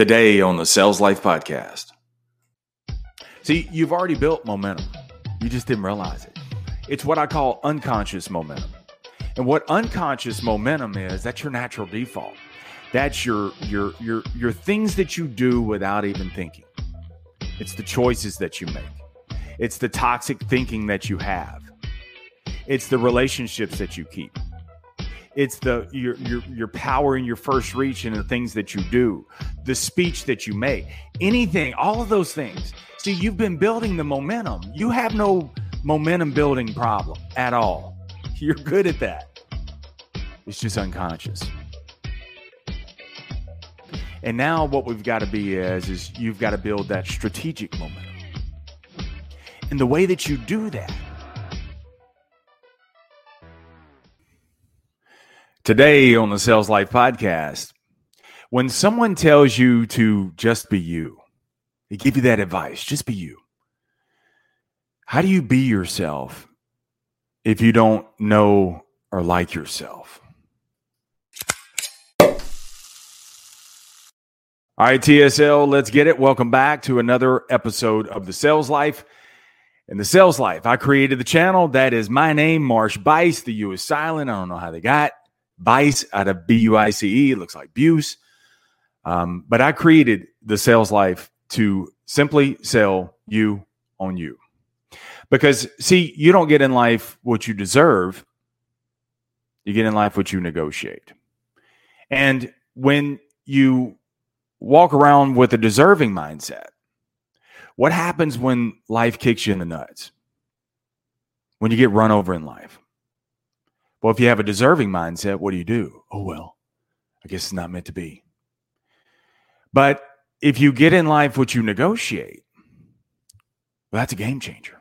Today on the Sales Life Podcast. See, you've already built momentum. You just didn't realize it. It's what I call unconscious momentum. And what unconscious momentum is, that's your natural default. That's your your your your things that you do without even thinking. It's the choices that you make. It's the toxic thinking that you have. It's the relationships that you keep. It's the your your your power in your first reach and the things that you do, the speech that you make, anything, all of those things. See, you've been building the momentum. You have no momentum building problem at all. You're good at that. It's just unconscious. And now what we've got to be is is you've got to build that strategic momentum. And the way that you do that Today on the Sales Life podcast, when someone tells you to just be you, they give you that advice, just be you. How do you be yourself if you don't know or like yourself? All right, TSL, let's get it. Welcome back to another episode of the Sales Life. In the Sales Life, I created the channel. That is my name, Marsh Buice. The U is silent. I don't know how they got Bice out of B U I C E. Looks like Buse. Um, but I created the sales life to simply sell you on you. Because, see, you don't get in life what you deserve, you get in life what you negotiate. And when you walk around with a deserving mindset, what happens when life kicks you in the nuts? When you get run over in life? Well, if you have a deserving mindset, what do you do? Oh, well, I guess it's not meant to be. But if you get in life what you negotiate, well, that's a game changer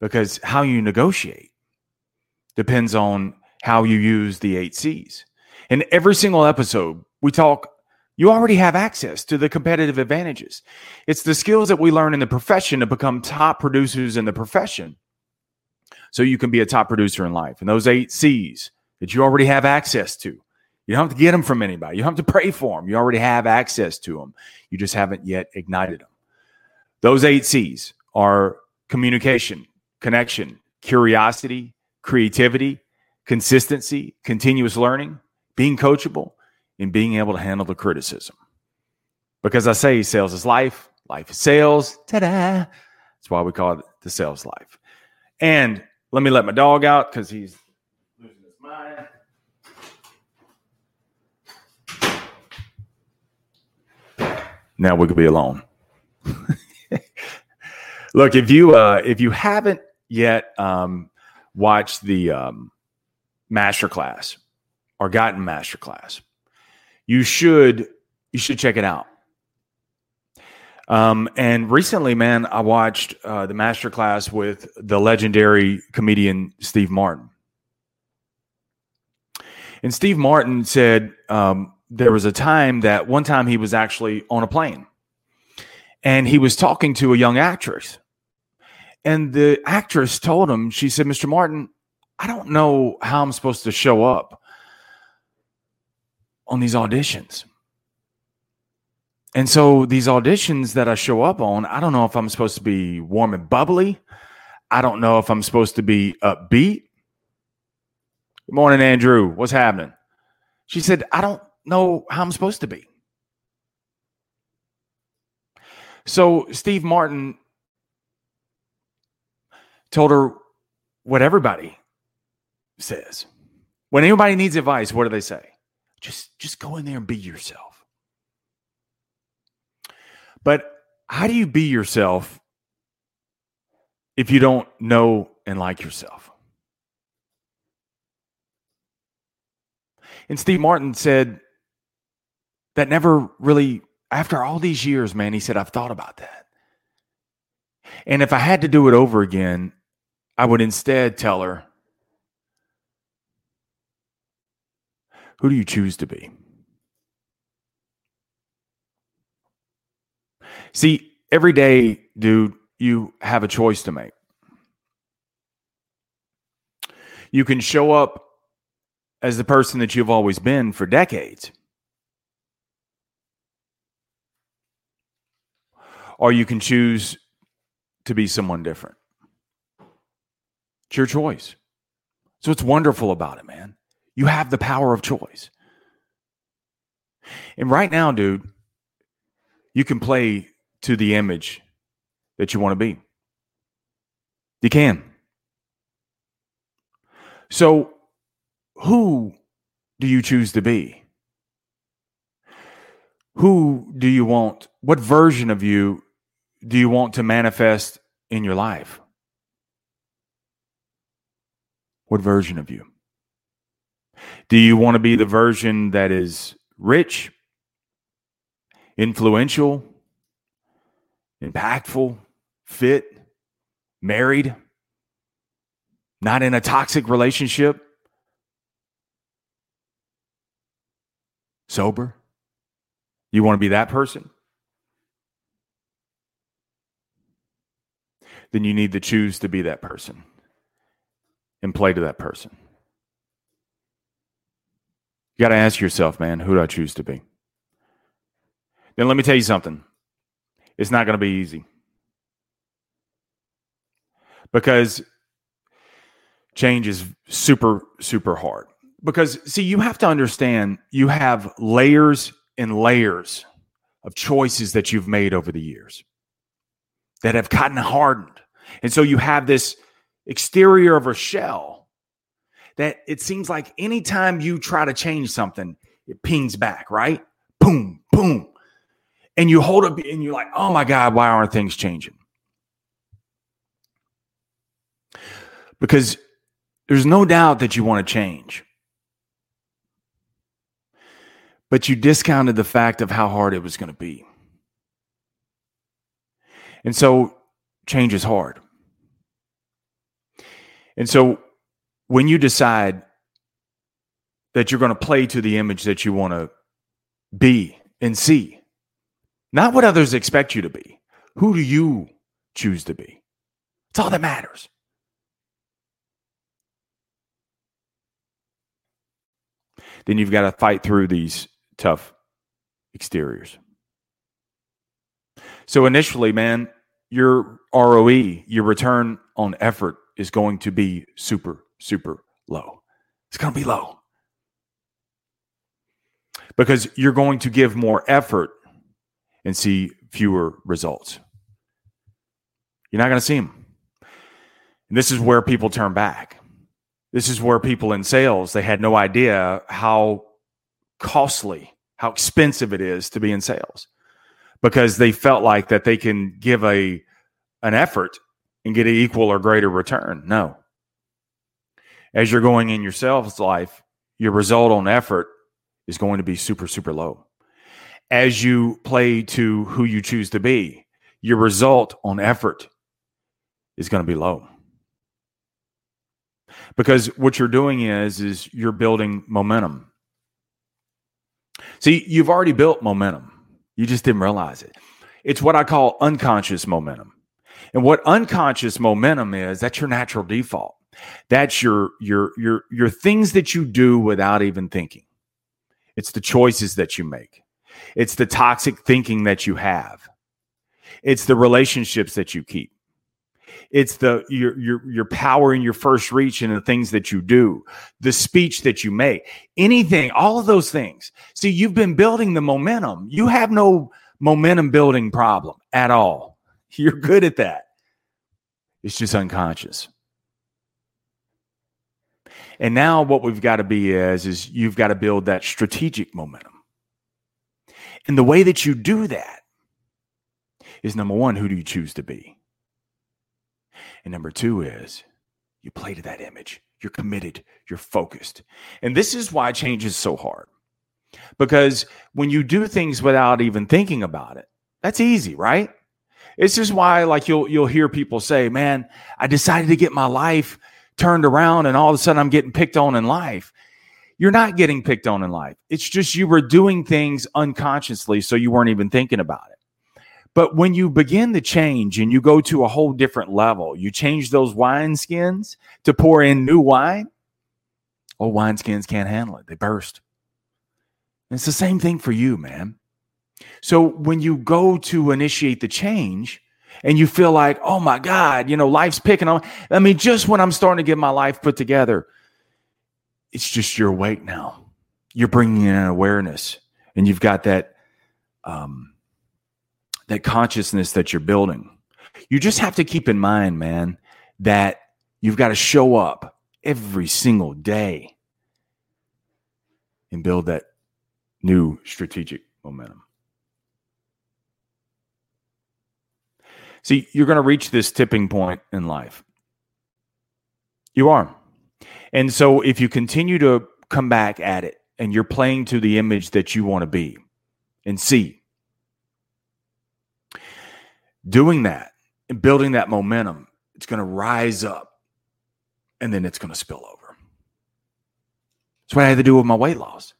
because how you negotiate depends on how you use the eight C's. In every single episode, we talk, you already have access to the competitive advantages. It's the skills that we learn in the profession to become top producers in the profession so you can be a top producer in life. And those eight C's that you already have access to. You don't have to get them from anybody. You don't have to pray for them. You already have access to them. You just haven't yet ignited them. Those eight C's are communication, connection, curiosity, creativity, consistency, continuous learning, being coachable, and being able to handle the criticism. Because I say sales is life, life is sales. Ta da! That's why we call it the sales life. And let me let my dog out because he's losing his mind. Now we could be alone. Look, if you uh, if you haven't yet um, watched the um, master class or gotten master class, you should you should check it out. Um, and recently, man, I watched uh, the masterclass with the legendary comedian Steve Martin. And Steve Martin said um, there was a time that one time he was actually on a plane and he was talking to a young actress. And the actress told him, she said, Mr. Martin, I don't know how I'm supposed to show up on these auditions. And so these auditions that I show up on, I don't know if I'm supposed to be warm and bubbly. I don't know if I'm supposed to be upbeat. Good morning, Andrew. What's happening? She said, I don't know how I'm supposed to be. So Steve Martin told her what everybody says. When anybody needs advice, what do they say? Just just go in there and be yourself. But how do you be yourself if you don't know and like yourself? And Steve Martin said that never really, after all these years, man, he said, I've thought about that. And if I had to do it over again, I would instead tell her, Who do you choose to be? See, every day, dude, you have a choice to make. You can show up as the person that you've always been for decades. or you can choose to be someone different. It's your choice. So it's wonderful about it, man. You have the power of choice. And right now, dude, you can play to the image that you want to be. You can. So, who do you choose to be? Who do you want? What version of you do you want to manifest in your life? What version of you? Do you want to be the version that is rich, influential, impactful, fit, married, not in a toxic relationship, sober? You want to be that person? Then you need to choose to be that person and play to that person. You got to ask yourself, man, who do I choose to be? Then let me tell you something. It's not going to be easy. Because change is super, super hard. Because, see, you have to understand you have layers and layers of choices that you've made over the years that have gotten hardened. And so you have this exterior of a shell that it seems like anytime you try to change something, it pings back, right? Boom, boom. And you hold up and you're like, oh my God, why aren't things changing? Because there's no doubt that you want to change. But you discounted the fact of how hard it was going to be. And so change is hard. And so when you decide that you're going to play to the image that you want to be and see, not what others expect you to be, who do you choose to be? It's all that matters. Then you've got to fight through these tough exteriors. So initially, man, your ROE, your return on effort is going to be super, super low. It's going to be low because you're going to give more effort and see fewer results. You're not going to see them. And this is where people turn back. This is where people in sales, they had no idea how costly, how expensive it is to be in sales because they felt like that they can give a an effort and get an equal or greater return. No. As you're going in your sales life, your result on effort is going to be super, super low. As you play to who you choose to be, your result on effort is going to be low. Because what you're doing is is you're building momentum. See, you've already built momentum. You just didn't realize it. It's what I call unconscious momentum. And what unconscious momentum is, that's your natural default. That's your your your your things that you do without even thinking. It's the choices that you make. It's the toxic thinking that you have. It's the relationships that you keep. It's the your your your power in your first reach and the things that you do, the speech that you make, anything, all of those things. See, you've been building the momentum. You have no momentum building problem at all. You're good at that. It's just unconscious. And now what we've got to be is is you've got to build that strategic momentum. And the way that you do that is number 1, who do you choose to be? And number 2 is you play to that image. You're committed, you're focused. And this is why change is so hard. Because when you do things without even thinking about it, that's easy, right? It's just why, like you'll you'll hear people say, "Man, I decided to get my life turned around, and all of a sudden I'm getting picked on in life." You're not getting picked on in life. It's just you were doing things unconsciously, so you weren't even thinking about it. But when you begin to change and you go to a whole different level, you change those wine skins to pour in new wine. Old wine skins can't handle it; they burst. And it's the same thing for you, man. So when you go to initiate the change and you feel like, oh my God, you know, life's picking on, I mean, just when I'm starting to get my life put together, it's just you're awake now. You're bringing in an awareness and you've got that, um, that consciousness that you're building. You just have to keep in mind, man, that you've got to show up every single day and build that new strategic momentum. See, you're going to reach this tipping point in life. You are. And so if you continue to come back at it and you're playing to the image that you want to be and see, doing that and building that momentum, it's going to rise up and then it's going to spill over. That's what I had to do with my weight loss.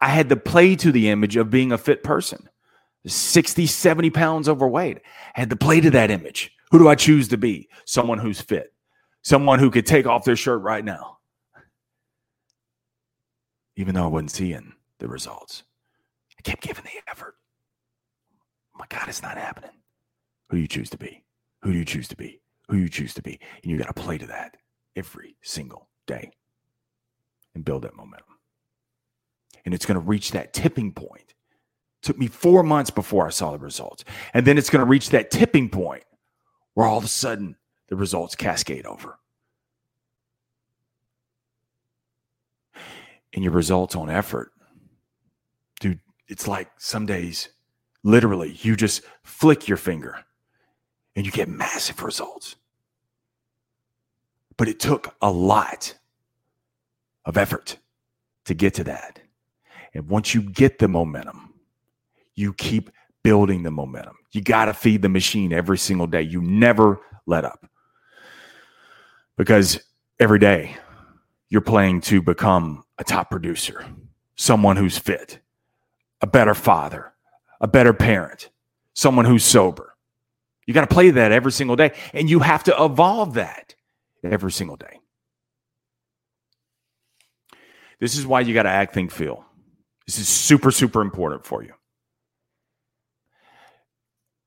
I had to play to the image of being a fit person, 60, 70 pounds overweight. I had to play to that image. Who do I choose to be? Someone who's fit, someone who could take off their shirt right now. Even though I wasn't seeing the results, I kept giving the effort. My God, it's not happening. Who do you choose to be? Who do you choose to be? Who you choose to be? And you got to play to that every single day and build that momentum. And it's going to reach that tipping point. It took me four months before I saw the results. And then it's going to reach that tipping point where all of a sudden the results cascade over. And your results on effort, dude, it's like some days, literally, you just flick your finger and you get massive results. But it took a lot of effort to get to that. And once you get the momentum, you keep building the momentum. You got to feed the machine every single day. You never let up. Because every day you're playing to become a top producer, someone who's fit, a better father, a better parent, someone who's sober. You got to play that every single day. And you have to evolve that every single day. This is why you got to act, think, feel. This is super, super important for you.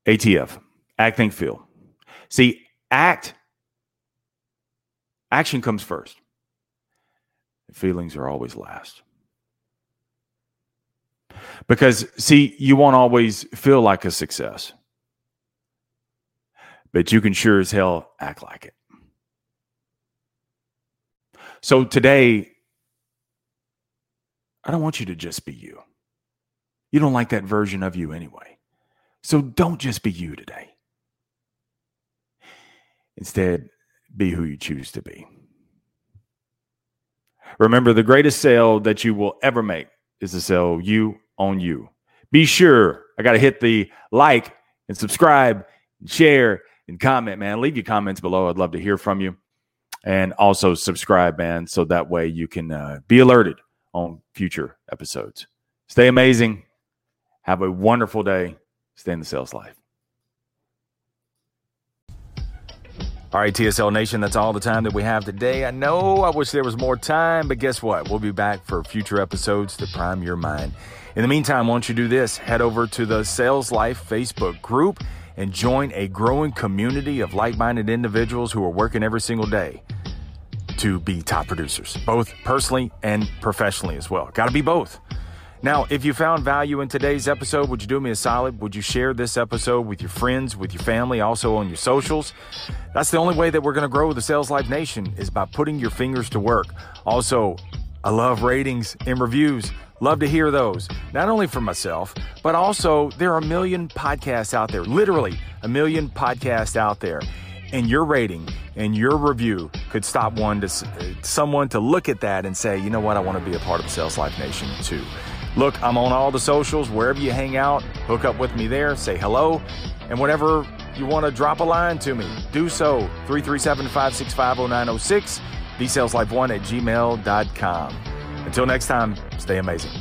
ATF, act, think, feel. See, act, action comes first. Feelings are always last. Because, see, you won't always feel like a success, but you can sure as hell act like it. So today, I don't want you to just be you. You don't like that version of you anyway. So don't just be you today. Instead, be who you choose to be. Remember, the greatest sale that you will ever make is to sell you on you. Be sure, I got to hit the like and subscribe, and share, and comment, man. Leave your comments below. I'd love to hear from you and also subscribe, man, so that way you can uh, be alerted on future episodes. Stay amazing. Have a wonderful day. Stay in the sales life. All right, TSL Nation, that's all the time that we have today. I know I wish there was more time, but guess what? We'll be back for future episodes to prime your mind. In the meantime, why don't you do this? Head over to the Sales Life Facebook group and join a growing community of like minded individuals who are working every single day to be top producers, both personally and professionally as well. Got to be both. Now, if you found value in today's episode, would you do me a solid? Would you share this episode with your friends, with your family, also on your socials? That's the only way that we're going to grow the Sales Life Nation is by putting your fingers to work. Also, I love ratings and reviews. Love to hear those, not only for myself, but also there are a million podcasts out there, literally a million podcasts out there. And your rating and your review could stop one to someone to look at that and say, you know what, I want to be a part of Sales Life Nation too. Look, I'm on all the socials, wherever you hang out, hook up with me there, say hello, and whenever you want to drop a line to me, do so. 337 565 0906, thesaleslifeone at gmail.com. Until next time, stay amazing.